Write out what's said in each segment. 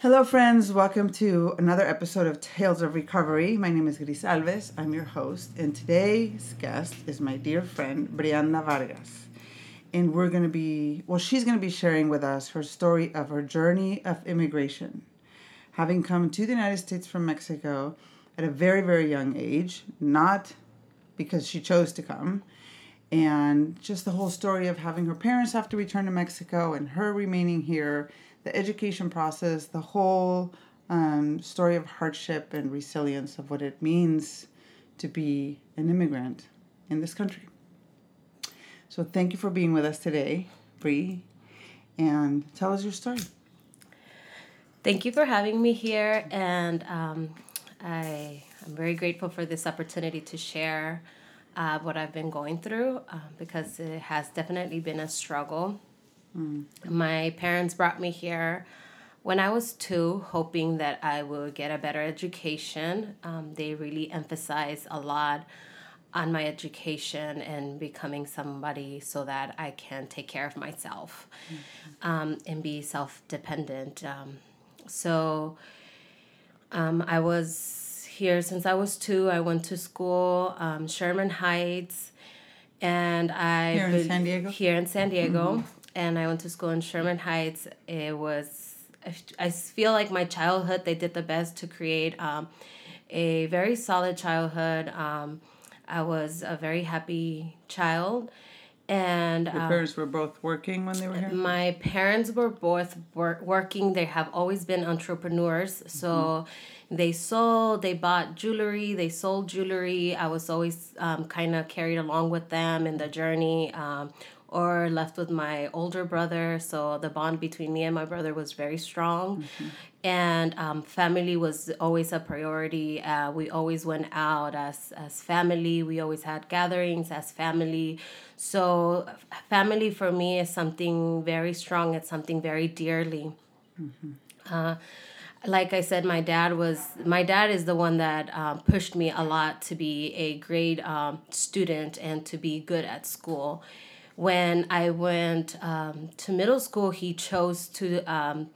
Hello, friends. Welcome to another episode of Tales of Recovery. My name is Gris Alves. I'm your host, and today's guest is my dear friend Brianda Vargas. And we're going to be, well, she's going to be sharing with us her story of her journey of immigration. Having come to the United States from Mexico at a very, very young age, not because she chose to come, and just the whole story of having her parents have to return to Mexico and her remaining here the education process, the whole um, story of hardship and resilience of what it means to be an immigrant in this country. So thank you for being with us today, Bree, and tell us your story. Thank you for having me here, and um, I am very grateful for this opportunity to share uh, what I've been going through uh, because it has definitely been a struggle. Mm. My parents brought me here when I was two, hoping that I would get a better education. Um, they really emphasize a lot on my education and becoming somebody so that I can take care of myself mm-hmm. um, and be self dependent. Um, so um, I was here since I was two. I went to school, um, Sherman Heights, and I here in San Diego. Here in San Diego. Mm-hmm and I went to school in Sherman Heights. It was, I feel like my childhood, they did the best to create um, a very solid childhood. Um, I was a very happy child. And your um, parents were both working when they were here. My parents were both wor- working. They have always been entrepreneurs. So mm-hmm. they sold, they bought jewelry, they sold jewelry. I was always um, kind of carried along with them in the journey. Or left with my older brother. So the bond between me and my brother was very strong. Mm-hmm. And um, family was always a priority. Uh, we always went out as, as family. We always had gatherings as family. So, family for me is something very strong. It's something very dearly. Mm-hmm. Uh, like I said, my dad was my dad is the one that um, pushed me a lot to be a great um, student and to be good at school when I went um, to middle school, he chose to um,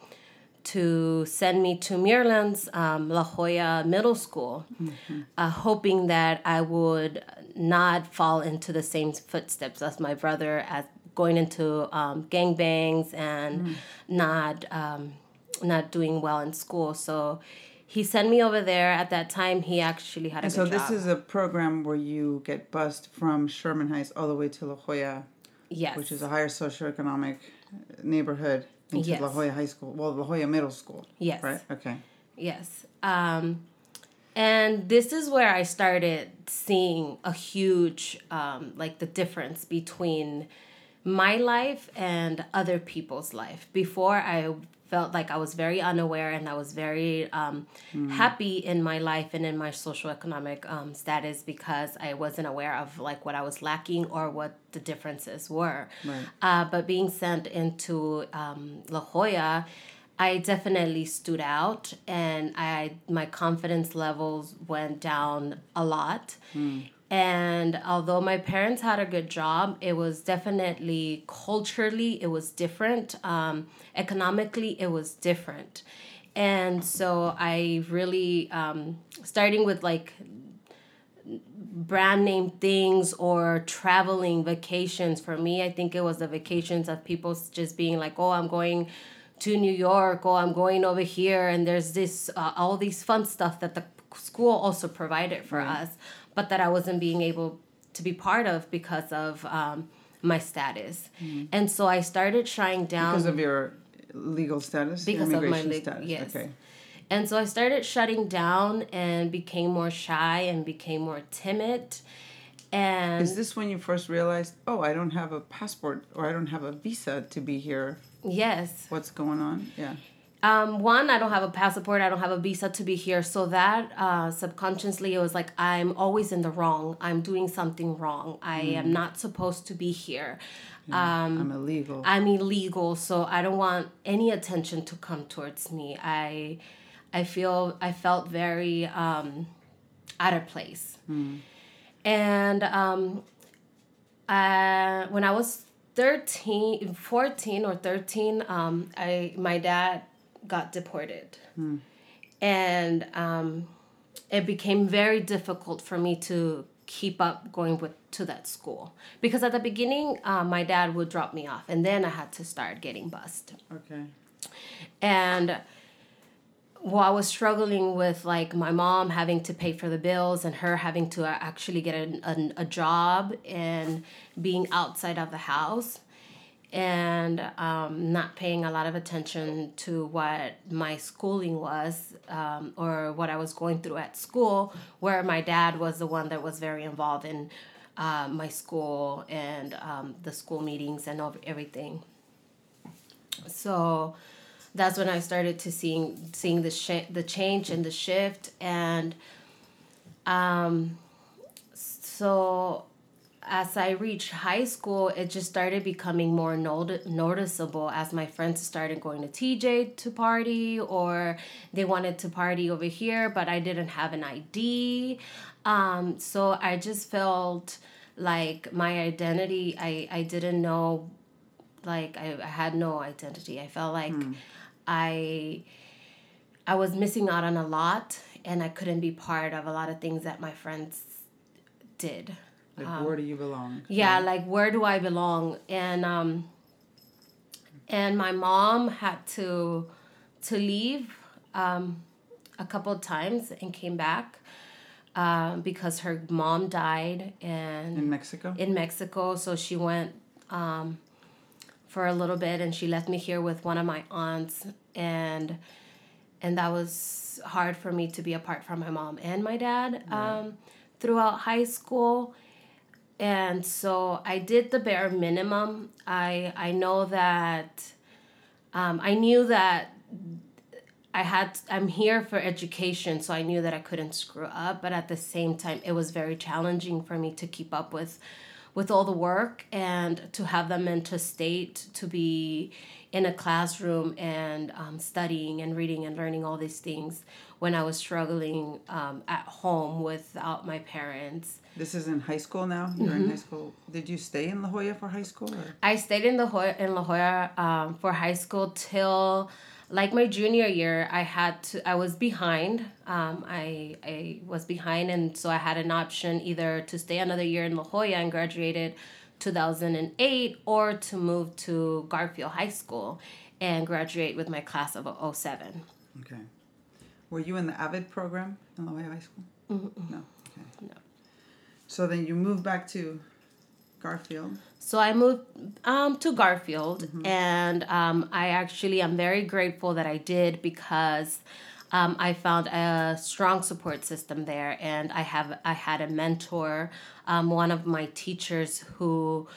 to send me to Muirlands um, La Jolla Middle School, mm-hmm. uh, hoping that I would not fall into the same footsteps as my brother, as going into um, gangbangs and mm. not um, not doing well in school. So he sent me over there. At that time, he actually had a and so this is a program where you get bused from Sherman Heights all the way to La Jolla Yes. Which is a higher socioeconomic neighborhood into yes. La Jolla High School. Well, La Jolla Middle School. Yes. Right? Okay. Yes. Um, and this is where I started seeing a huge, um, like, the difference between my life and other people's life. Before I felt like I was very unaware and I was very um, mm. happy in my life and in my social economic um, status because I wasn't aware of like what I was lacking or what the differences were. Right. Uh, but being sent into um, La Jolla, I definitely stood out and I my confidence levels went down a lot. Mm. And although my parents had a good job, it was definitely culturally, it was different. Um, economically, it was different. And so I really, um, starting with like brand name things or traveling vacations for me, I think it was the vacations of people just being like, oh, I'm going to New York, oh, I'm going over here, and there's this, uh, all these fun stuff that the school also provided for right. us but that I wasn't being able to be part of because of um, my status. Mm. And so I started shying down because of your legal status, because of my legal status. Yes. Okay. And so I started shutting down and became more shy and became more timid. And is this when you first realized, oh, I don't have a passport or I don't have a visa to be here? Yes. What's going on? Yeah um, one, I don't have a passport, I don't have a visa to be here. So that uh, subconsciously, it was like, I'm always in the wrong. I'm doing something wrong. I mm. am not supposed to be here. Yeah, um, I'm illegal. I'm illegal, so I don't want any attention to come towards me. I, I feel I felt very um, out of place, mm. and um, uh, when I was 13, 14 or 13, um, I my dad got deported. And um, it became very difficult for me to keep up going with to that school because at the beginning uh, my dad would drop me off and then i had to start getting bused Okay. and while I was struggling with like my mom having to pay for the bills and her having to actually get a, a job and being outside of the house and um, not paying a lot of attention to what my schooling was um, or what I was going through at school, where my dad was the one that was very involved in uh, my school and um, the school meetings and everything. So that's when I started to seeing seeing the sh- the change and the shift and um so as I reached high school it just started becoming more not- noticeable as my friends started going to TJ to party or they wanted to party over here but I didn't have an ID um so I just felt like my identity I I didn't know like I, I had no identity. I felt like I I was missing out on a lot and I couldn't be part of a lot of things that my friends did. Like, where do you belong? Yeah, like where do I belong? And um and my mom had to to leave um a couple of times and came back um because her mom died and In Mexico? in Mexico. So she went um, for a little bit, and she left me here with one of my aunts, and and that was hard for me to be apart from my mom and my dad um, throughout high school. And so I did the bare minimum. I I know that um, I knew that I had I'm here for education, so I knew that I couldn't screw up, but at the same time it was very challenging for me to keep up with with all the work and to have the mental state to be in a classroom and um, studying and reading and learning all these things when I was struggling um, at home without my parents. This is in high school now? You're Mm-hmm. in high school. Did you stay in La Jolla for high school? Or? I stayed in the Jolla in La Jolla um, for high school till like my junior year. I had to. I was behind. Um, I I was behind, and so I had an option either to stay another year in La Jolla and graduated 2008, or to move to Garfield High School and graduate with my class of 07. Okay. Were you in the AVID program in La Jolla High School? No. Okay. No. So then you moved back to Garfield. So I moved um, to Garfield, and um, I actually am very grateful that I did because um, I found a strong support system there, and I have I had a mentor, um, one of my teachers who.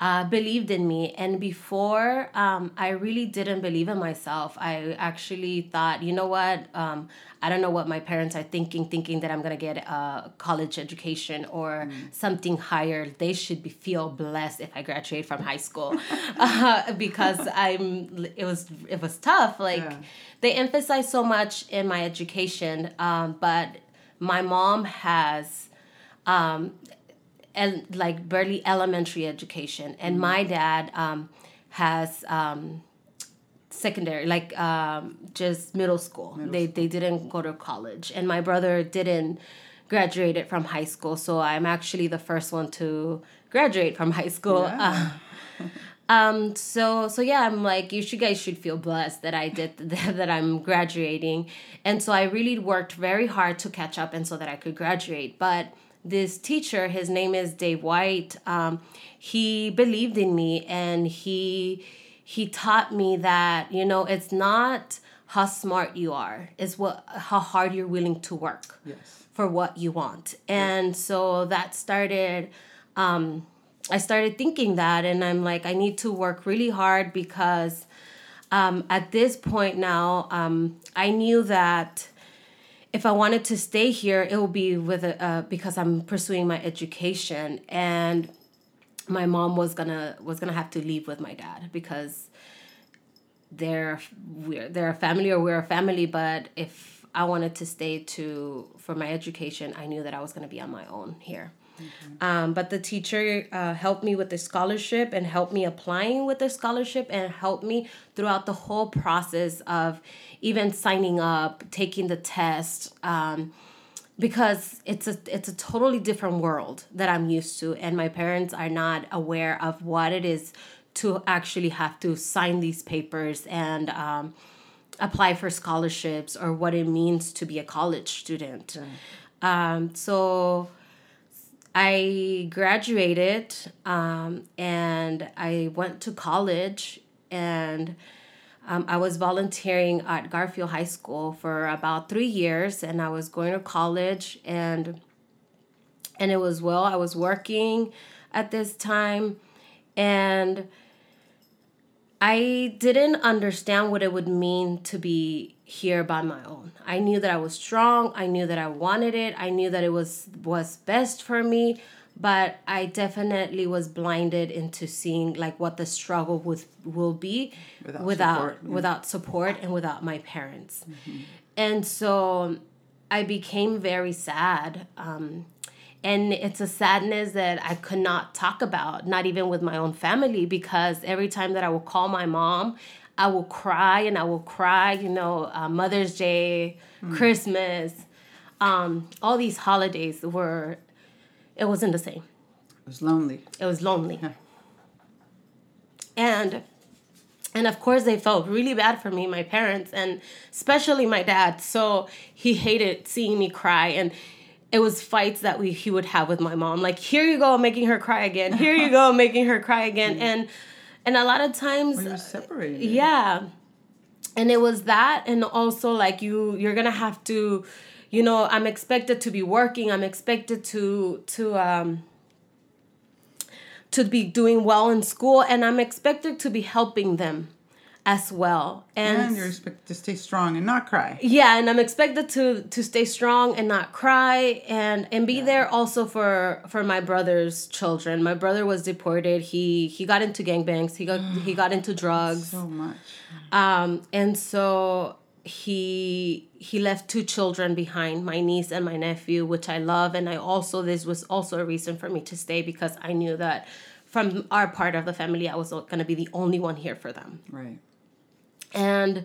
Uh, believed in me. And before um, i really didn't believe in myself. I actually thought you know what? Um, i don't know what my parents are thinking thinking that i'm going to get a college education or something higher. They should be feel blessed if i graduate from high school. Uh, because i'm it was it was tough. Like Yeah. they emphasize so much in my education um, but my mom has um, and like barely elementary education. And my dad um, has um, secondary like um, just middle school. They they didn't go to college. And my brother didn't graduated from high school. So i'm actually the first one to graduate from high school. Yeah. Uh, um so so yeah i'm like you should guys should feel blessed that i did that i'm graduating. And so i really worked very hard to catch up and so that i could graduate. But this teacher his name is dave white um, he believed in me and he he taught me that you know it's not how smart you are it's what how hard you're willing to work Yes. for what you want. And so that started um I started thinking that and I'm like I need to work really hard because um at this point now um I knew that if I wanted to stay here it would be with a, uh, because I'm pursuing my education and my mom was gonna was gonna have to leave with my dad because they're we're they're a family or we're a family but if i wanted to stay to for my education i knew that i was to be on my own here Um, but the teacher uh, helped me with the scholarship and helped me applying with the scholarship and helped me throughout the whole process of even signing up, taking the test. Um, because it's a it's a totally different world that I'm used to and my parents are not aware of what it is to actually have to sign these papers and um, apply for scholarships or what it means to be a college student. Um, so I graduated um, and I went to college and um, I was volunteering at Garfield High School for about three years and I was going to college and and it was well I was working at this time and I didn't understand what it would mean to be here by my own. I knew that I was strong. I knew that I wanted it. I knew that it was was best for me, but I definitely was blinded into seeing like what the struggle with will be without without support, without support and without my parents. Mm-hmm. And so I became very sad. Um, and it's a sadness that I could not talk about, not even with my own family, because every time that I will call my mom, I will cry and I will cry, you know, uh, Mother's Day, mm. Christmas, um, all these holidays were, it wasn't the same. It was lonely. It was lonely. Yeah. And, and of course they felt really bad for me, my parents, and especially my dad. So he hated seeing me cry and it was fights that we he would have with my mom. Like here you go making her cry again. Here you go making her cry again. And and a lot of times when you're separated. yeah. And it was that and also like you you're gonna have to you know i'm expected to be working. I'm expected to to um to be doing well in school and i'm expected to be helping them as well. And, and, you're expected to stay strong and not cry. Yeah, and I'm expected to to stay strong and not cry and and be yeah. there also for for my brother's children. My brother was deported. He he got into gangbangs. He got he got into drugs. So much. Um and so he he left two children behind my niece and my nephew which i love and i also this was also a reason for me to stay because i knew that from our part of the family i was going to be the only one here for them right and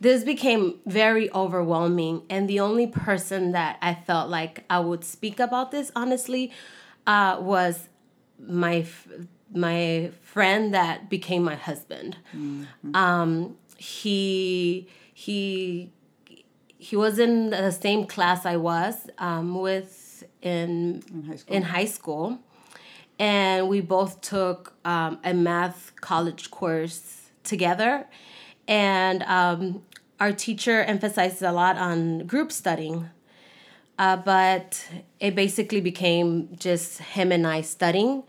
this became very overwhelming. And the only person that I felt like I would speak about this honestly uh, was my my friend that became my husband. Mm-hmm. Um, he he he was in the same class I was um, with in in high, in high school, and we both took um, a math college course together and um, our teacher emphasizes a lot on group studying. Uh, but it basically became just him and I studying,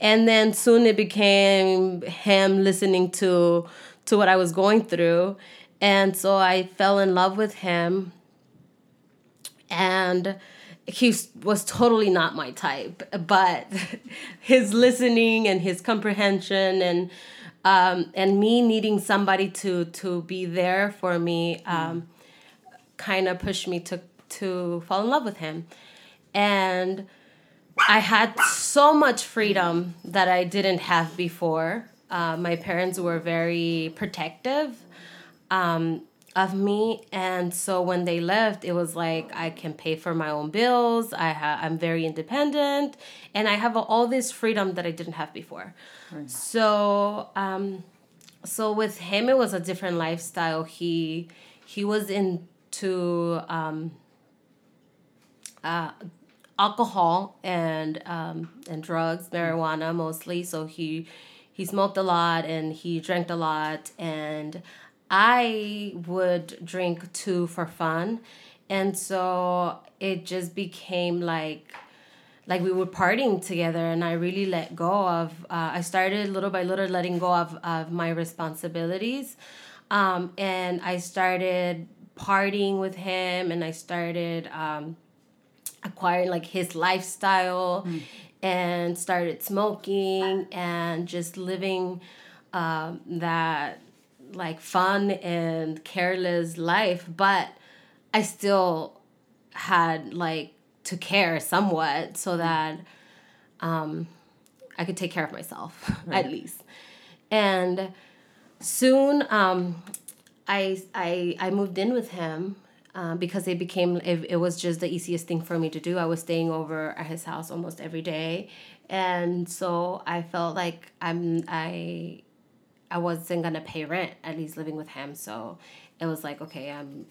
and then soon it became him listening to to what I was going through, and so I fell in love with him, and he was totally not my type, but his listening and his comprehension and um, and me needing somebody to to be there for me um, kind of pushed me to to fall in love with him. And i had so much freedom that i didn't have before. Uh, my parents were very protective. Um, of me and so when they left it was like i can pay for my own bills i ha- i'm very independent and i have all this freedom that i didn't have before. Right. so um so with him it was a different lifestyle. He he was into um uh alcohol and um and drugs marijuana mostly. So he he smoked a lot and he drank a lot and I would drink too for fun. And so it just became like like we were partying together and I really let go of uh, I started little by little letting go of, of my responsibilities. Um, and I started partying with him and I started um, acquiring like his lifestyle mm. and started smoking and just living um, that like fun and careless life, but I still had like to care somewhat so that um, I could take care of myself right. at least. And soon, um, I I I moved in with him. Um, because it became it, it was just the easiest thing for me to do. I was staying over at his house almost every day, and so I felt like I'm I I wasn't gonna pay rent at least living with him. So it was like okay, I'm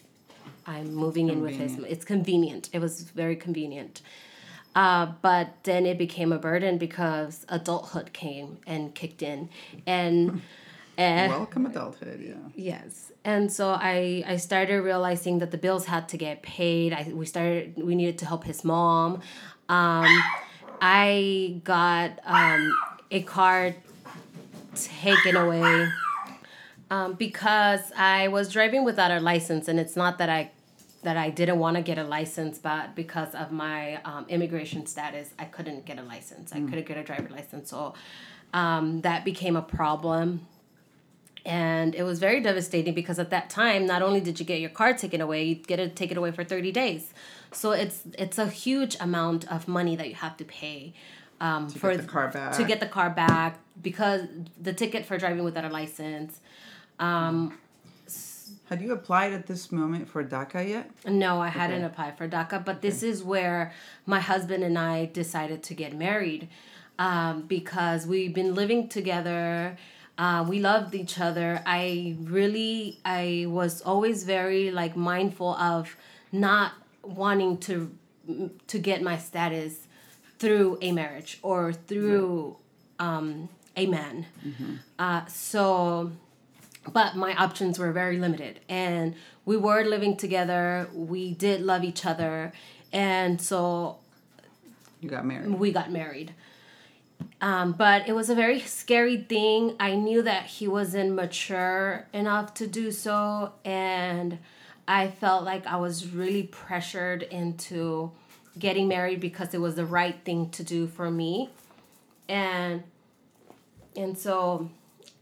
I'm moving in with his. It's convenient. It was very convenient. Uh, but then it became a burden because adulthood came and kicked in, and. and welcome adulthood yeah yes and so i i started realizing that the bills had to get paid i we started we needed to help his mom um i got um a car taken away um, because I was driving without a license, and it's not that I that I didn't want to get a license, but because of my um, immigration status, I couldn't get a license. I mm. couldn't get a driver license, so um, that became a problem. And it was very devastating because at that time, not only did you get your car taken away, you get it taken away for thirty days. So it's it's a huge amount of money that you have to pay um, to for get the car back. to get the car back because the ticket for driving without a license. Um, Had you applied at this moment for DACA yet? No, I okay. hadn't applied for DACA, but okay. this is where my husband and I decided to get married um, because we've been living together. Uh, we loved each other. I really, I was always very like mindful of not wanting to to get my status through a marriage or through um, a man. Mm-hmm. Uh, so, but my options were very limited, and we were living together. We did love each other, and so you got married. We got married. Um, but it was a very scary thing. I knew that he wasn't mature enough to do so, and I felt like I was really pressured into getting married because it was the right thing to do for me and and so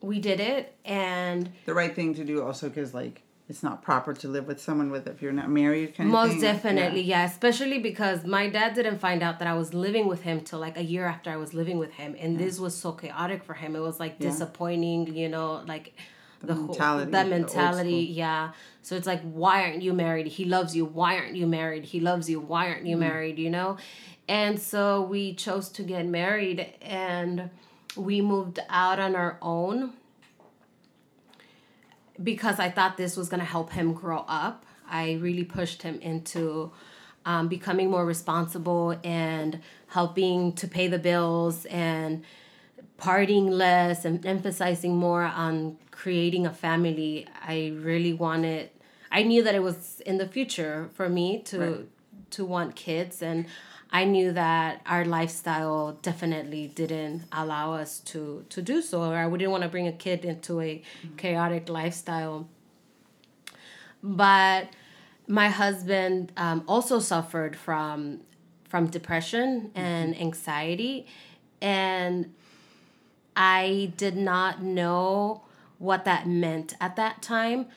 we did it and the right thing to do also because like it's not proper to live with someone with if you're not married kind most of most definitely yeah. yeah. especially because my dad didn't find out that i was living with him till like a year after i was living with him and yeah. this was so chaotic for him it was like yeah. disappointing you know like the, the mentality whole, that mentality yeah. So it's like why aren't you married? He loves you. Why aren't you married? He loves you. Why aren't you mm married you know? And so we chose to get married and we moved out on our own because i thought this was going to help him grow up. I really pushed him into um, becoming more responsible and helping to pay the bills and partying less and emphasizing more on creating a family, I really wanted I knew that it was in the future for me to right. to want kids and I knew that our lifestyle definitely didn't allow us to to do so or I wouldn't want to bring a kid into a mm-hmm. chaotic lifestyle. But my husband um, also suffered from from depression and mm-hmm. anxiety and I did not know what that meant at that time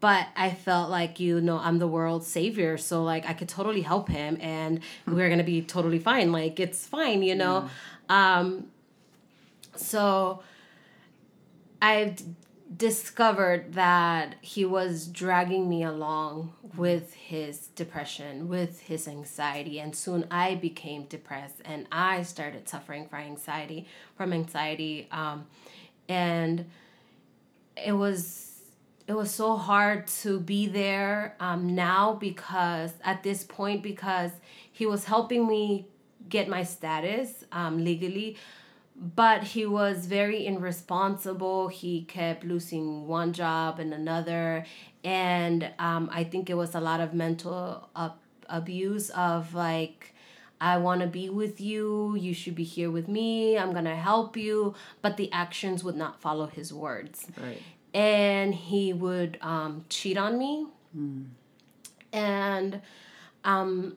but I felt like you know I'm the world's savior, so like I could totally help him, and we're gonna be totally fine. Like it's fine, you know. Yeah. Um, so I've discovered that he was dragging me along with his depression, with his anxiety, and soon I became depressed, and I started suffering from anxiety, from anxiety, um, and it was it was so hard to be there um, now because at this point because he was helping me get my status um, legally but he was very irresponsible. He kept losing one job and another. And um, i think it was a lot of mental up abuse of like i want to be with you. You should be here with me. I'm gonna help you. But the actions would not follow his words. Right. And he would um, cheat on me. Mm. And um,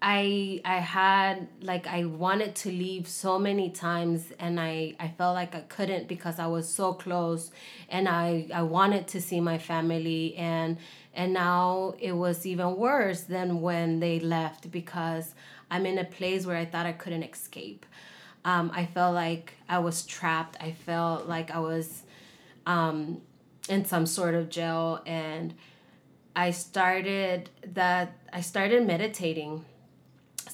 I I had like I wanted to leave so many times and I I felt like I couldn't because I was so close and I I wanted to see my family and and now it was even worse than when they left because I'm in a place where I thought I couldn't escape. Um, I felt like I was trapped. I felt like I was um, in some sort of jail, and I started that. I started meditating.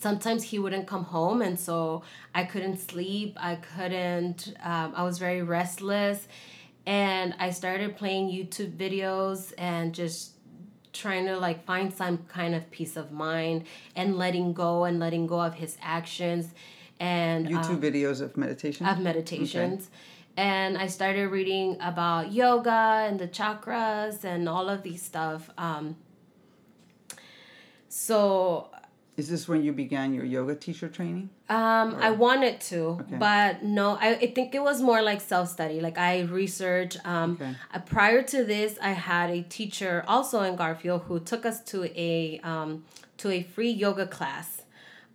Sometimes he wouldn't come home, and so I couldn't sleep. I couldn't. Um, I was very restless, and I started playing YouTube videos and just trying to like find some kind of peace of mind and letting go and letting go of his actions and YouTube um, videos of meditation of meditations okay. and I started reading about yoga and the chakras and all of these stuff um, so is this when you began your yoga teacher training? Um, I wanted to, okay. but no, I, I think it was more like self study. Like I researched. Um, okay. uh, prior to this, I had a teacher also in Garfield who took us to a um, to a free yoga class.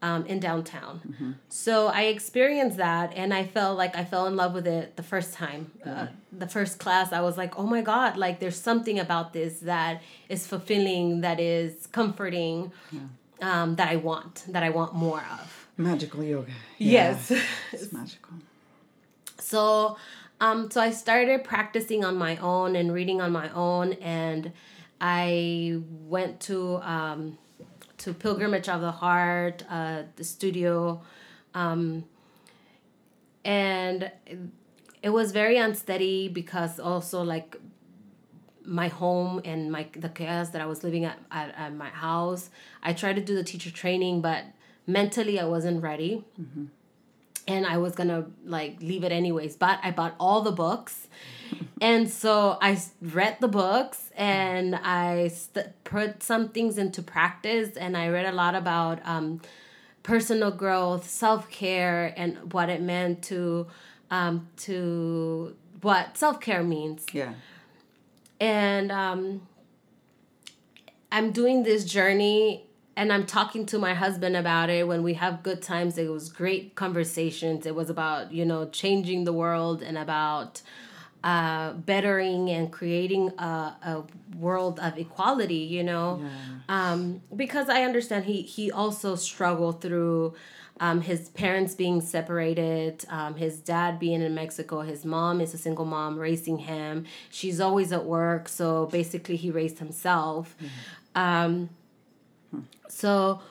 Um, in downtown. Mm-hmm. So I experienced that and I felt like I fell in love with it the first time. Uh, the first class, I was like, oh my God, like there's something about this that is fulfilling, that is comforting. Yeah um, that I want, that I want more of. Magical yoga. Yeah. Yes. it's magical. So, um, so I started practicing on my own and reading on my own, and I went to um, to Pilgrimage of the Heart, uh, the studio, um, and it was very unsteady because also like my home and my the chaos that I was living at, at, at my house. I tried to do the teacher training, but mentally I wasn't ready. Mm-hmm. And I was gonna like leave it anyways. But I bought all the books. and so I read the books and I st- put some things into practice. And I read a lot about um, personal growth, self care, and what it meant to um, to what self care means. Yeah and um, I'm doing this journey and I'm talking to my husband about it when we have good times. It was great conversations. It was about, you know, changing the world and about uh, bettering and creating a, a world of equality, you know. Yeah. Um, because I understand he, he also struggled through um, his parents being separated, um, his dad being in Mexico, his mom is a single mom raising him. She's always at work, so basically he raised himself. Mm-hmm. Um, hmm. So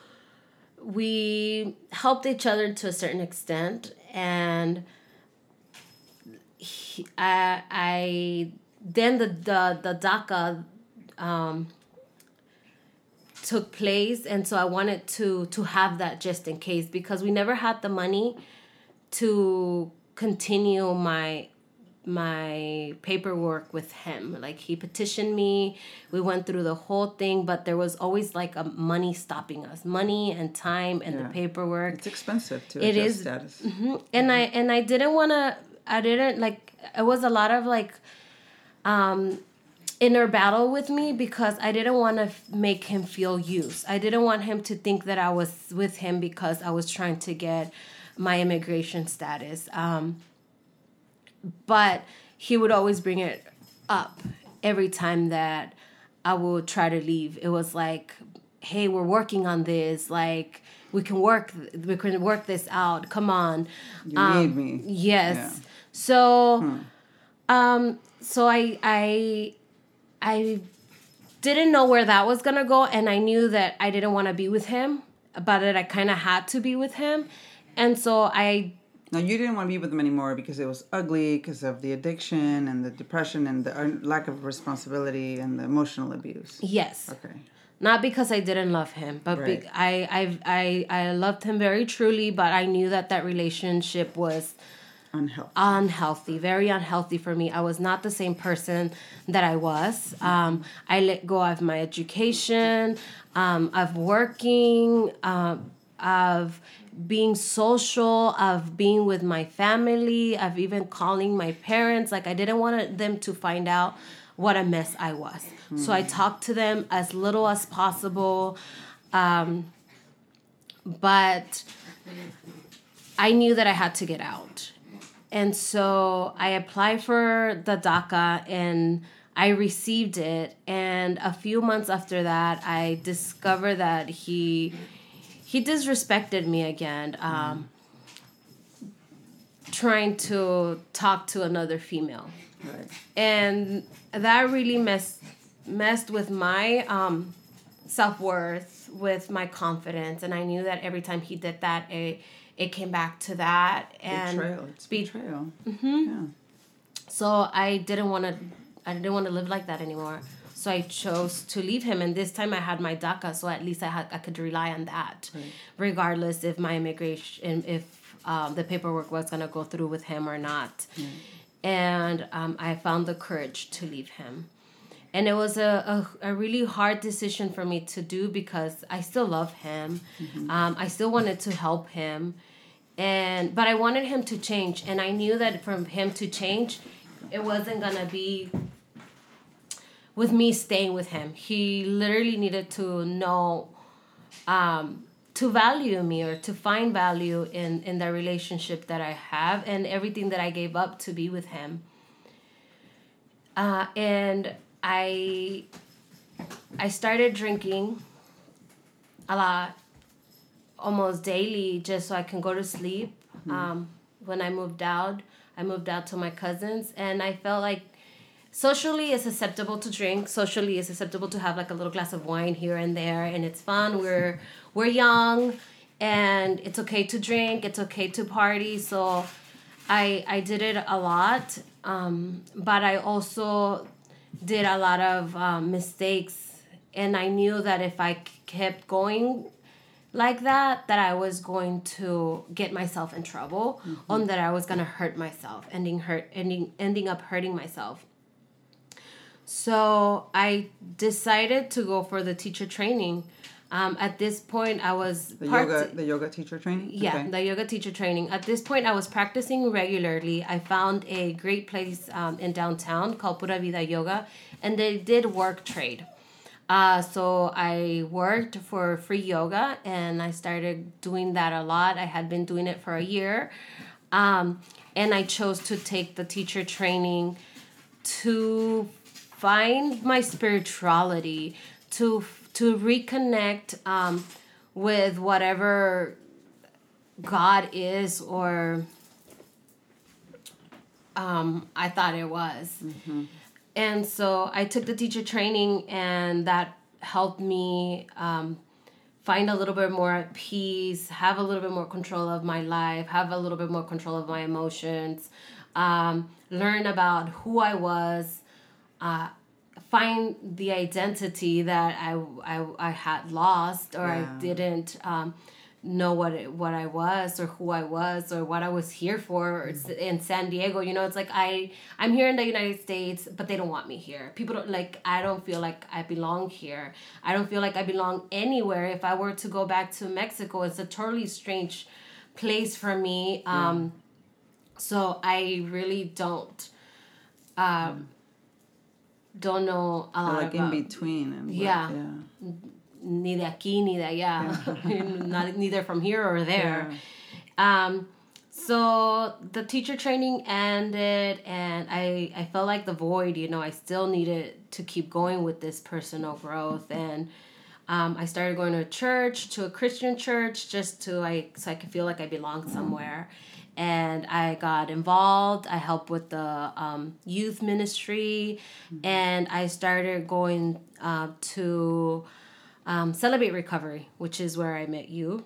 we helped each other to a certain extent, and he, I, I then the the the DACA um, took place and so i wanted to to have that just in case because we never had the money to continue my my paperwork with him. Like he petitioned me we went through the whole thing but there was always like a money stopping us. Money and time and yeah. the paperwork. It's expensive to it is status. Mm-hmm. and i and i didn't want to i didn't like it was a lot of like um inner battle with me because I didn't want to f- make him feel used. I didn't want him to think that I was with him because I was trying to get my immigration status. Um, but he would always bring it up every time that I would try to leave. It was like, hey, we're working on this. Like, we can work, we can work this out. Come on. You um, need me. Yes. Yeah. So, hmm. um, so I, I, I didn't know where that was gonna go, and I knew that I didn't want to be with him, but that I kind of had to be with him, and so I. Now you didn't want to be with him anymore because it was ugly, because of the addiction and the depression and the uh, lack of responsibility and the emotional abuse. Yes. Okay. Not because I didn't love him, but right. be- I, I I I loved him very truly, but I knew that that relationship was unhealthy. Unhealthy very unhealthy for me. I was not the same person that i was. Um, i let go of my education um, of working um, of being social of being with my family of even calling my parents. Like i didn't want them to find out what a mess i was. Mm. so i talked to them as little as possible. Um, but i knew that i had to get out and so I applied for the DACA and I received it. And a few months after that, I discovered that he he disrespected me again. Um, trying to talk to another female. Right. And that really messed messed with my um, self worth, with my confidence, and I knew that every time he did that, it it came back to that and Betrayal. It's betrayal. Mm-hmm. So I didn't want to, I didn't want to live like that anymore. So I chose to leave him, and this time I had my DACA, so at least I had I could rely on that, Right. regardless if my immigration, if um, the paperwork was gonna go through with him or not. And um, I found the courage to leave him, and it was a, a, a really hard decision for me to do because I still love him, um, I still wanted to help him, and but I wanted him to change, and I knew that for him to change, it wasn't gonna be with me staying with him. He literally needed to know, um, to value me or to find value in in the relationship that I have and everything that I gave up to be with him. Uh, and I I started drinking a lot, almost daily, just so I can go to sleep. Um, when I moved out, I moved out to my cousins, and I felt like socially it's acceptable to drink. Socially it's acceptable to have like a little glass of wine here and there, and it's fun. We're we're young, and it's okay to drink. It's okay to party. So, I I did it a lot, um, but I also did a lot of um, mistakes, and I knew that if I kept going like that that i was going to get myself in trouble on that i was going to hurt myself ending hurt ending ending up hurting myself so i decided to go for the teacher training um, at this point i was The part- yoga, the yoga teacher training. yeah, Okay. the yoga teacher training. At this point, I was practicing regularly. I found a great place um, in downtown called Pura Vida Yoga, and they did work trade. Uh, so I worked for free yoga, and I started doing that a lot. I had been doing it for a year, um, and I chose to take the teacher training to find my spirituality, to to reconnect um, with whatever God is or um, I thought it was. And so I took the teacher training, and that helped me um, find a little bit more peace, have a little bit more control of my life, have a little bit more control of my emotions, um, learn about who I was, uh, find the identity that I, I, I had lost or Yeah. I didn't um, know what it, what I was or who I was or what I was here for It's in San Diego. You know, it's like I I'm here in the United States, but they don't want me here. People don't like I don't feel like I belong here. I don't feel like I belong anywhere. If I were to go back to Mexico, it's a totally strange place for me. Um, so I really don't um, don't know a lot like in between and what- Yeah. Yeah. ni de aquí ni de allá, not neither from here or there. Um, so the teacher training ended, and I I felt like the void. You know, I still needed to keep going with this personal growth, and um, I started going to a church, to a Christian church, just to like so I could feel like I belonged somewhere. And I got involved. I helped with the um, youth ministry, and I started going uh, to um, Celebrate Recovery, which is where I met you.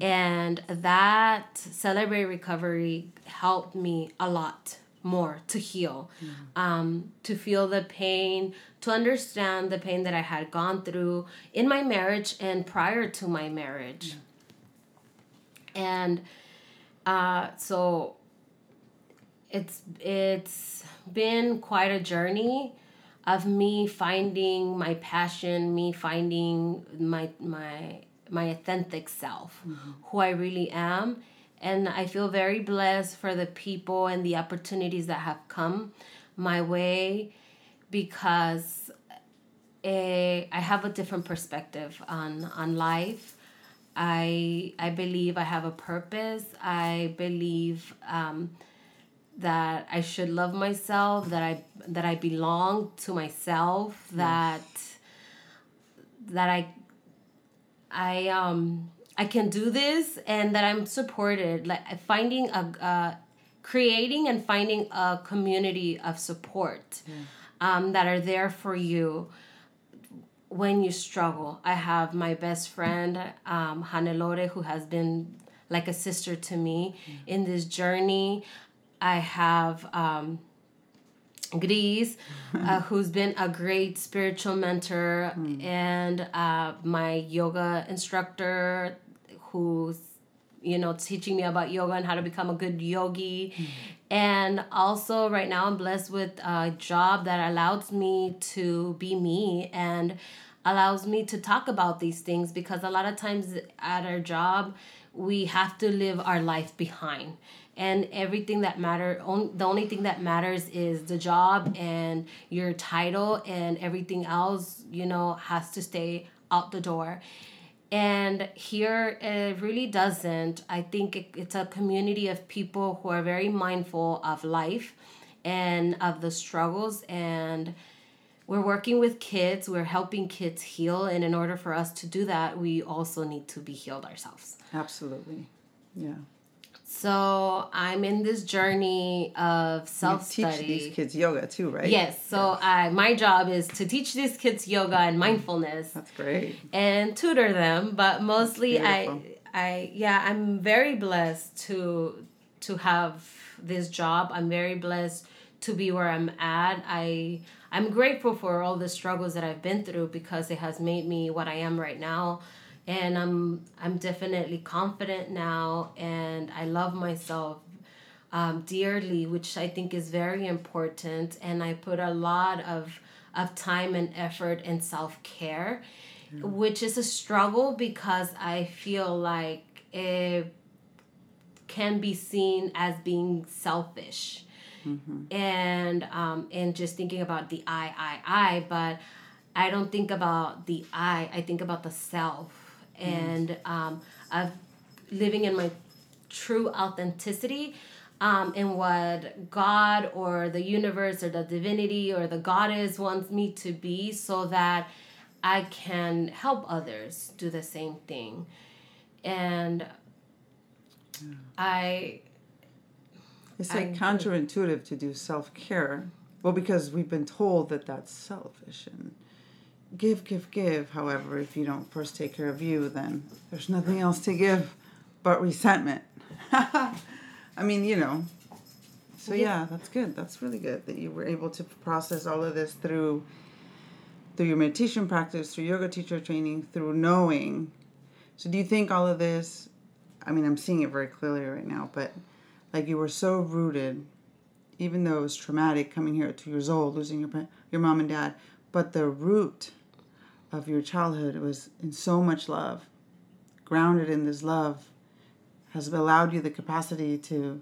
and that Celebrate Recovery helped me a lot more to heal, um, to feel the pain, to understand the pain that I had gone through in my marriage and prior to my marriage. And uh, so it's it's been quite a journey of me finding my passion, me finding my my my authentic self, who I really am. And I feel very blessed for the people and the opportunities that have come my way because eh, I have a different perspective on, on life. I I believe I have a purpose. I believe um, that I should love myself. That I that I belong to myself. That that I I um I can do this and that I'm supported. Like finding a, uh, creating and finding a community of support yeah. um, that are there for you when you struggle. I have my best friend, um, Hanelore, who has been like a sister to me yeah. in this journey. I have um, Gris, uh, who's been a great spiritual mentor, mm. and uh, my yoga instructor, who's you know teaching me about yoga and how to become a good yogi. Mm. And also, right now, I'm blessed with a job that allows me to be me and allows me to talk about these things because a lot of times at our job, we have to live our life behind and everything that matter on, the only thing that matters is the job and your title and everything else you know has to stay out the door. And here it really doesn't. I think it, it's a community of people who are very mindful of life and of the struggles. And we're working with kids. We're helping kids heal. And in order for us to do that we also need to be healed ourselves. Absolutely. Yeah so I'm in this journey of self study. Teach these kids yoga too, right? Yes. So yes. I my job is to teach these kids yoga and mm. mindfulness. That's great. And tutor them, but mostly I I yeah I'm very blessed to to have this job. I'm very blessed to be where I'm at. I I'm grateful for all the struggles that I've been through because it has made me what I am right now and I'm I'm definitely confident now, and I love myself um, dearly, which I think is very important. And I put a lot of of time and effort in self care, mm. which is a struggle because I feel like it can be seen as being selfish. Mm-hmm. And um, and just thinking about the I, I, I, but I don't think about the I. I think about the self and um, of living in my true authenticity um, in what God or the universe or the divinity or the goddess wants me to be so that I can help others do the same thing. And yeah. I. It's like I, counterintuitive to do self care. Well, because we've been told that that's selfish and give, give, give. However, if you don't first take care of you, then there's nothing else to give but resentment. I mean, you know. So yeah, that's good. That's really good that you were able to process all of this through through your meditation practice, through yoga teacher training, through knowing. So do you think all of this I mean, I'm seeing it very clearly right now, but like you were so rooted even though it was traumatic coming here at 2 years old, losing your your mom and dad, but the root of your childhood was in so much love, grounded in this love, has allowed you the capacity to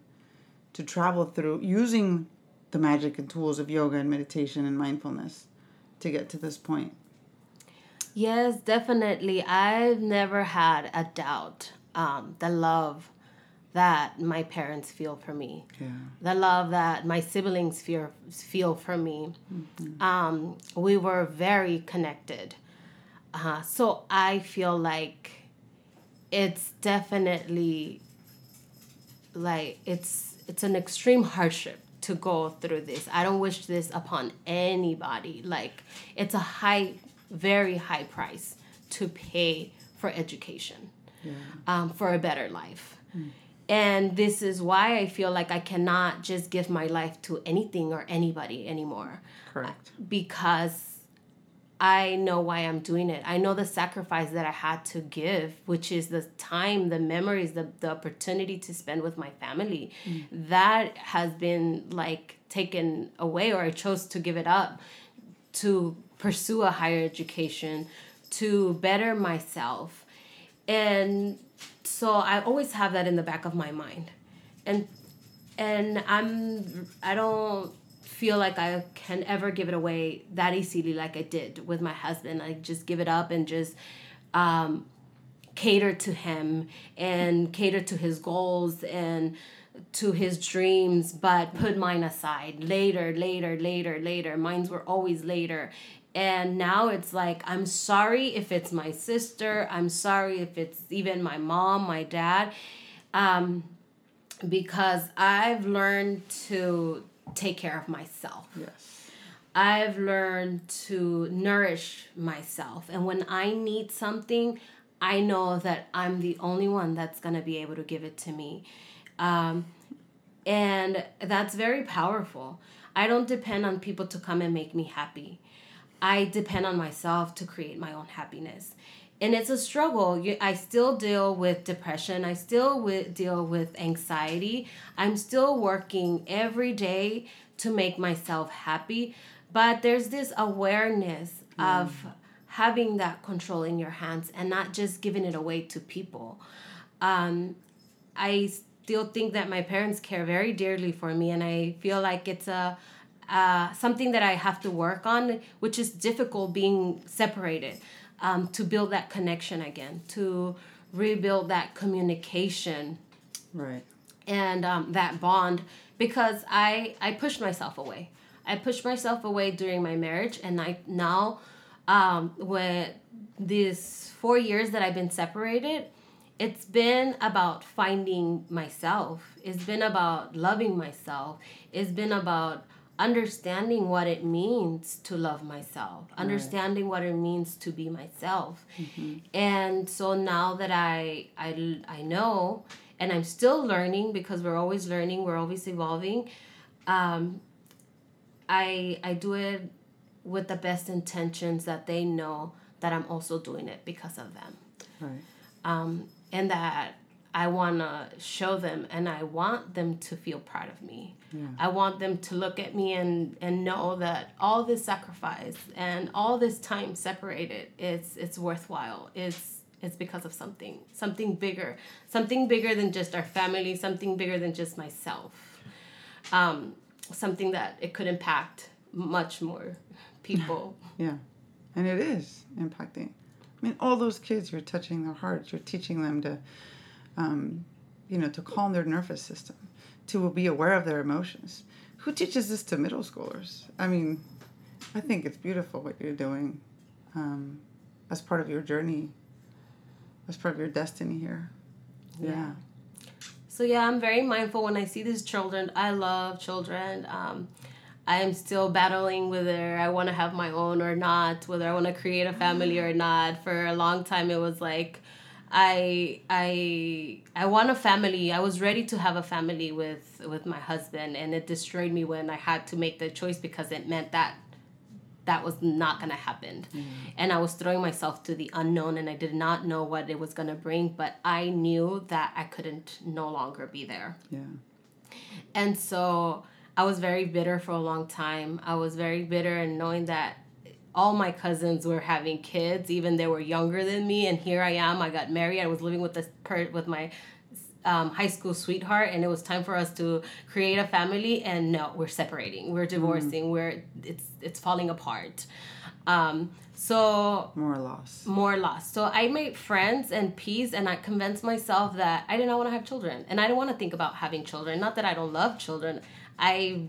to travel through using the magic and tools of yoga and meditation and mindfulness to get to this point. Yes, definitely. I've never had a doubt. Um, the love that my parents feel for me, yeah. the love that my siblings feel feel for me. Mm-hmm. Um, we were very connected. Uh, so I feel like it's definitely like it's it's an extreme hardship to go through this. I don't wish this upon anybody. Like it's a high, very high price to pay for education, yeah. um, for a better life. Mm. And this is why I feel like I cannot just give my life to anything or anybody anymore. Correct. Because I know why I'm doing it. I know the sacrifice that I had to give, which is the time, the memories, the, the opportunity to spend with my family. Mm. That has been like taken away, or I chose to give it up to pursue a higher education, to better myself. And so I always have that in the back of my mind. And and I'm I don't feel like I can ever give it away that easily like I did with my husband. I just give it up and just um, cater to him and cater to his goals and to his dreams, but put mine aside later, later, later, later. Mines were always later. And now it's like, I'm sorry if it's my sister, I'm sorry if it's even my mom, my dad, um, because I've learned to take care of myself. Yes. I've learned to nourish myself. And when I need something, I know that I'm the only one that's going to be able to give it to me. Um, and that's very powerful. I don't depend on people to come and make me happy. I depend on myself to create my own happiness. And it's a struggle. I still deal with depression. I still deal with anxiety. I'm still working every day to make myself happy. But there's this awareness mm. of having that control in your hands and not just giving it away to people. Um, I still think that my parents care very dearly for me, and I feel like it's a uh, something that I have to work on, which is difficult being separated, um, to build that connection again, to rebuild that communication, right, and um, that bond, because I I pushed myself away. I pushed myself away during my marriage, and I now, um, with these four years that I've been separated, it's been about finding myself. It's been about loving myself. It's been about understanding what it means to love myself, right. understanding what it means to be myself. Mm-hmm. And so now that I, I I know and I'm still learning because we're always learning, we're always evolving. Um, I I do it with the best intentions that they know that I'm also doing it because of them. Right. Um, and that I want to show them and I want them to feel proud of me. Yeah. I want them to look at me and, and know that all this sacrifice and all this time separated it's it's worthwhile. It's it's because of something, something bigger, something bigger than just our family, something bigger than just myself. Um, something that it could impact much more people. yeah. And it is impacting. I mean, all those kids, you're touching their hearts. You're teaching them to, um, you know, to calm their nervous system, to be aware of their emotions. Who teaches this to middle schoolers? I mean, I think it's beautiful what you're doing um, as part of your journey, as part of your destiny here. Yeah. yeah. So yeah, I'm very mindful when I see these children. I love children. Um, I'm still battling whether I want to have my own or not, whether I want to create a family or not. For a long time, it was like, I I I want a family. I was ready to have a family with with my husband, and it destroyed me when I had to make the choice because it meant that that was not gonna happen, mm. and I was throwing myself to the unknown, and I did not know what it was gonna bring. But I knew that I couldn't no longer be there. Yeah, and so I was very bitter for a long time. I was very bitter and knowing that all my cousins were having kids, even they were younger than me, and here I am. I got married. I was living with this per- with my um, high school sweetheart, and it was time for us to create a family. And no, we're separating. We're divorcing. Mm. We're it's it's falling apart. Um, so more loss. More loss. So I made friends and peace, and I convinced myself that I did not want to have children, and I don't want to think about having children. Not that I don't love children. I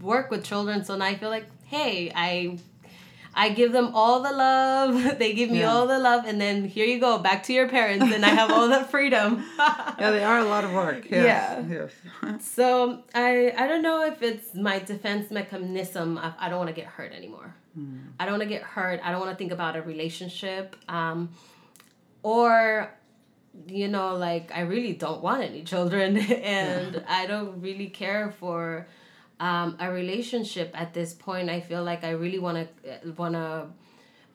work with children, so now I feel like, hey, I I give them all the love. they give me yeah. all the love, and then here you go, back to your parents, and I have all the freedom. yeah, they are a lot of work. Yes. Yeah. Yes. so I I don't know if it's my defense mechanism. Of, I don't want to get hurt anymore. Mm. I don't want to get hurt. I don't want to think about a relationship. Um, or you know, like I really don't want any children and yeah. I don't really care for um, a relationship at this point. I feel like I really want to want to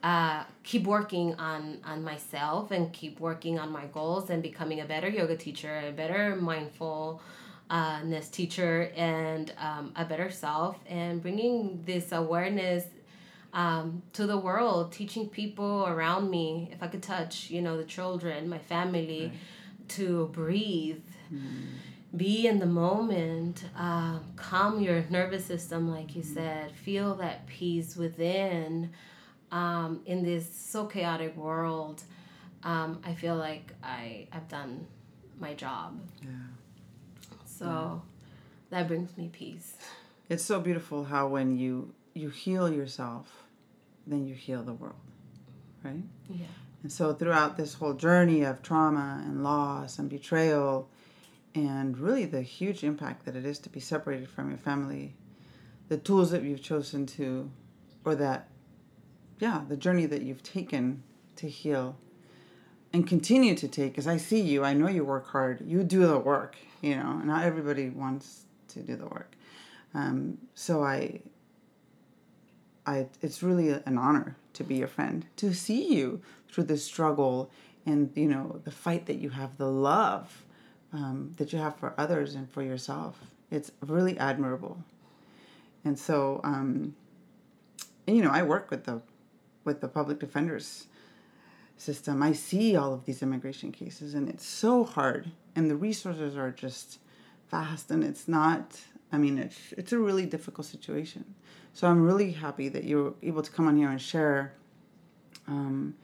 uh, keep working on on myself and keep working on my goals and becoming a better yoga teacher, a better mindfulness teacher, and um, a better self, and bringing this awareness um, to the world, teaching people around me, if I could touch, you know, the children, my family, right. to breathe, mm. Be in the moment, uh, calm your nervous system, like you said, feel that peace within. Um, in this so chaotic world, um, I feel like I have done my job. Yeah. So yeah. that brings me peace. It's so beautiful how when you you heal yourself then you heal the world, right? Yeah. And so throughout this whole journey of trauma and loss and betrayal, and really the huge impact that it is to be separated from your family, the tools that you've chosen to, or that, yeah, the journey that you've taken to heal and continue to take, because I see you, I know you work hard, you do the work, you know, not everybody wants to do the work. Um, so I, I, it's really an honor to be your friend, to see you through the struggle and you know the fight that you have, the love um, that you have for others and for yourself. It's really admirable. And so, um, and, you know, I work with the with the public defenders system. I see all of these immigration cases, and it's so hard, and the resources are just vast, and it's not. I mean, it's it's a really difficult situation. So I'm really happy that you're able to come on here and share. Um,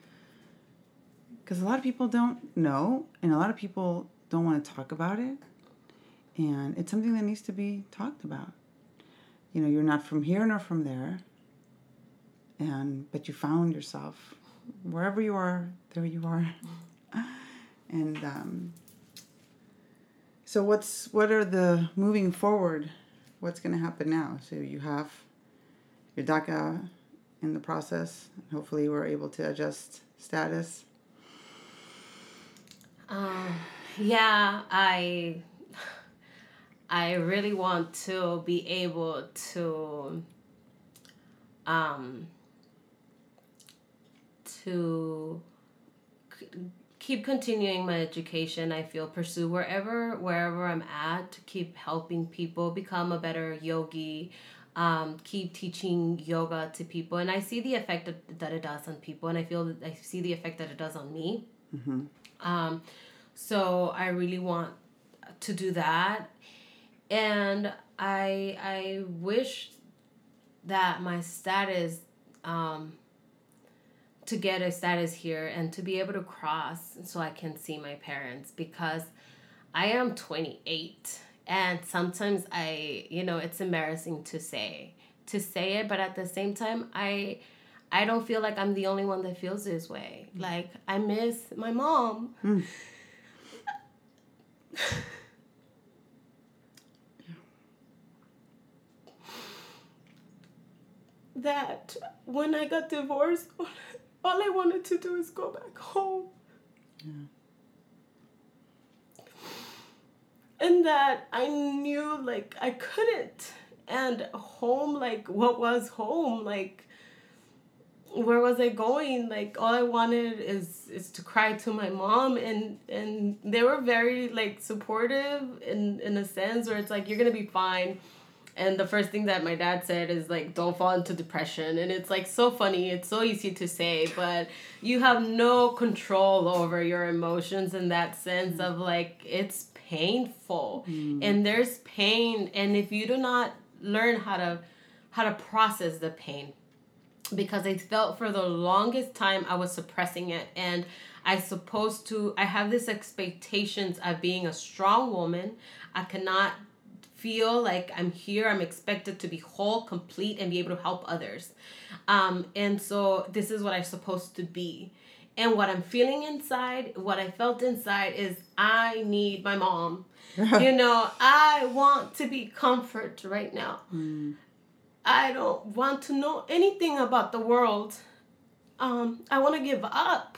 because a lot of people don't know, and a lot of people don't want to talk about it, and it's something that needs to be talked about. You know, you're not from here nor from there, and but you found yourself wherever you are. There you are, and um, so what's what are the moving forward? What's going to happen now? So you have your DACA in the process. Hopefully, we're able to adjust status. Um, yeah, I I really want to be able to um to keep continuing my education. I feel pursue wherever wherever i'm at to keep helping people become a better yogi um, keep teaching yoga to people. And i see the effect that, that it does on people and i feel that i see the effect that it does on me. Mm-hmm. um, so I really want to do that, and I I wish that my status um, to get a status here and to be able to cross so I can see my parents because I am 28 and sometimes I you know it's embarrassing to say to say it but at the same time I I don't feel like I'm the only one that feels this way. Like I miss my mom. Mm. that when I got divorced, all I wanted to do is go back home. Yeah. And that I knew like I couldn't. And home, like what was home? Like where was I going? Like all I wanted is is to cry to my mom and and they were very like supportive in in a sense where it's like you're gonna be fine. And the first thing that my dad said is like don't fall into depression and it's like so funny, it's so easy to say, but you have no control over your emotions in that sense of like it's painful Mm. and there's pain and if you do not learn how to how to process the pain because I felt for the longest time I was suppressing it and I supposed to I have this expectations of being a strong woman. I cannot feel like I'm here. I'm expected to be whole, complete, and be able to help others. Um, and so this is what I'm supposed to be. And what I'm feeling inside, what I felt inside is I need my mom. you know, I want to be comfort right now. Mm. I don't want to know anything about the world. Um, I want to give up.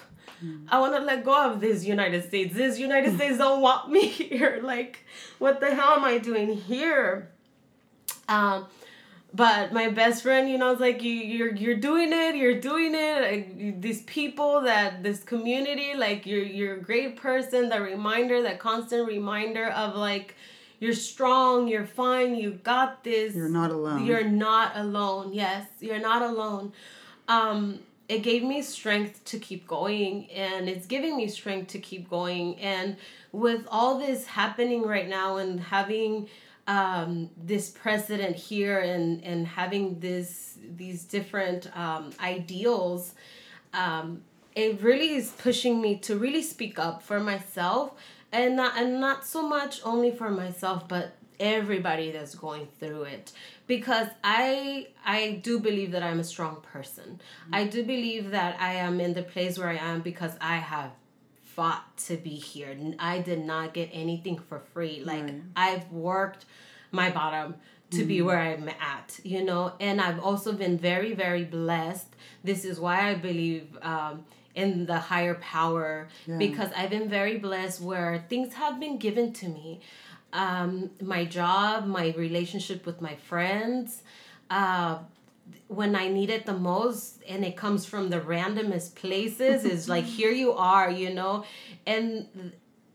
I want to let go of this United States. This United States don't want me here. Like, what the hell am I doing here? Um, but my best friend, you know, is like you, you're you're doing it. You're doing it. Like, these people that this community, like you're you're a great person. That reminder, that constant reminder of like you're strong. You're fine. You got this. You're not alone. You're not alone. Yes, you're not alone. Um, it gave me strength to keep going, and it's giving me strength to keep going. And with all this happening right now, and having um, this president here, and and having this these different um, ideals, um, it really is pushing me to really speak up for myself, and not and not so much only for myself, but everybody that's going through it because I I do believe that I'm a strong person. Mm-hmm. I do believe that I am in the place where I am because I have fought to be here. I did not get anything for free. Like right. I've worked my bottom to mm-hmm. be where I'm at, you know, and I've also been very very blessed. This is why I believe um, in the higher power yeah. because I've been very blessed where things have been given to me. Um, my job, my relationship with my friends, uh, when I need it the most, and it comes from the randomest places, is like here you are, you know, and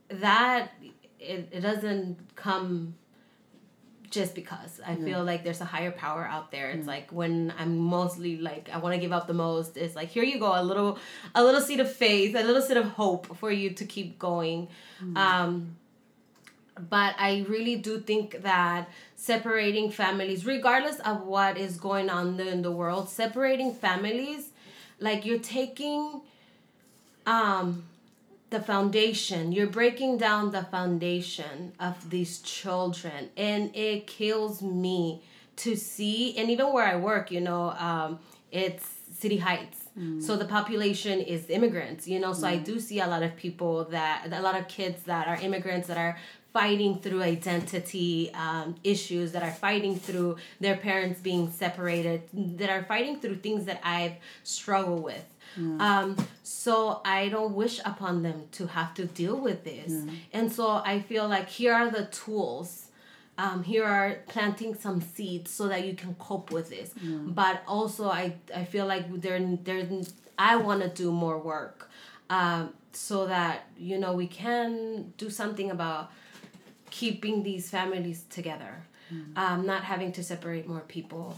that it, it doesn't come just because I yeah. feel like there's a higher power out there. It's yeah. like when I'm mostly like I want to give up the most. It's like here you go, a little, a little seed of faith, a little seed of hope for you to keep going. Mm. Um, but I really do think that separating families, regardless of what is going on in the world, separating families, like you're taking, um the foundation. You're breaking down the foundation of these children, and it kills me to see. And even where I work, you know, um, it's City Heights. Mm. So the population is immigrants, you know. So mm. I do see a lot of people that a lot of kids that are immigrants that are fighting through identity um, issues, that are fighting through their parents being separated, that are fighting through things that I've struggled with. Mm. Um, so I don't wish upon them to have to deal with this. Mm. And so I feel like here are the tools. Um, here are planting some seeds so that you can cope with this. Mm. But also I, I feel like there there I want to do more work um, so that you know we can do something about keeping these families together. Mm. Um, not having to separate more people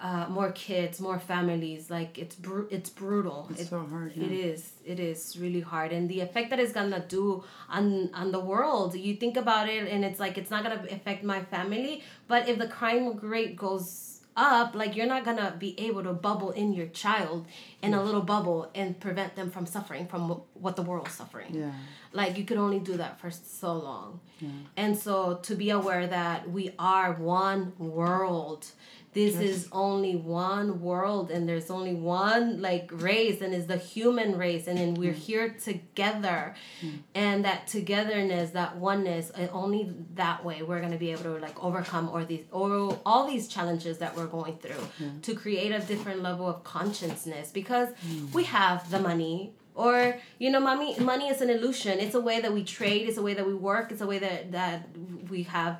uh, more kids, more families. Like it's br- it's brutal. It's it, so hard. Yeah. It is. It is really hard, and the effect that it's gonna do on on the world. You think about it, and it's like it's not gonna affect my family, but if the crime rate goes up, like you're not gonna be able to bubble in your child in a little bubble and prevent them from suffering from what the world's suffering. Yeah. Like you could only do that for so long. Yeah. And so to be aware that we are one world this is only one world and there's only one like race and it's the human race and then we're mm. here together mm. and that togetherness that oneness only that way we're going to be able to like overcome or these or all these challenges that we're going through mm. to create a different level of consciousness because mm. we have the money or you know money money is an illusion. It's a way that we trade. It's a way that we work. It's a way that that we have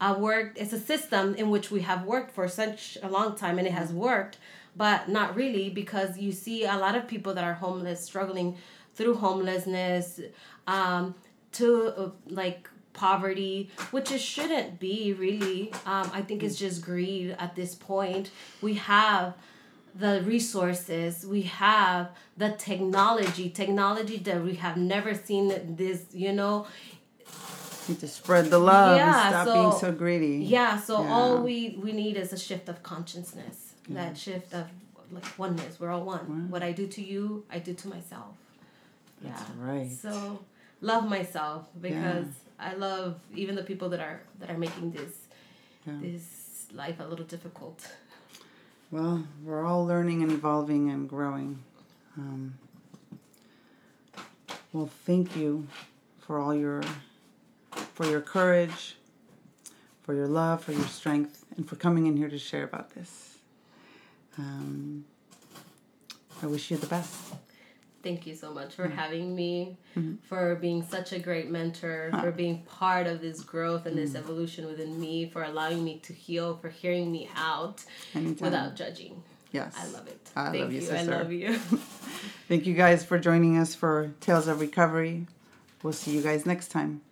uh, worked. It's a system in which we have worked for such a long time and it has worked but not really because you see a lot of people that are homeless struggling through homelessness um, to uh, like poverty which it shouldn't be really. Um, i think it's just greed at this point. We have the resources we have the technology technology that we have never seen this you know? To spread the love yeah, and stop so, being so greedy. yeah so yeah. all we we need is a shift of consciousness yeah. that shift of like oneness. We're all one. What i do to you i do to myself. That's yeah. right. So love myself because i love even the people that are that are making this this life a little difficult well, we're all learning and evolving and growing. Um, well, thank you for all your for your courage, for your love, for your strength, and for coming in here to share about this. Um, I wish you the best. Thank you so much for mm-hmm. having me, mm-hmm. for being such a great mentor, for being part of this growth and this mm. evolution within me, for allowing me to heal, for hearing me out Anytime. without judging. Yes. I love it. I Thank love you, you. sister. I love you. Thank you guys for joining us for Tales of Recovery. We'll see you guys next time.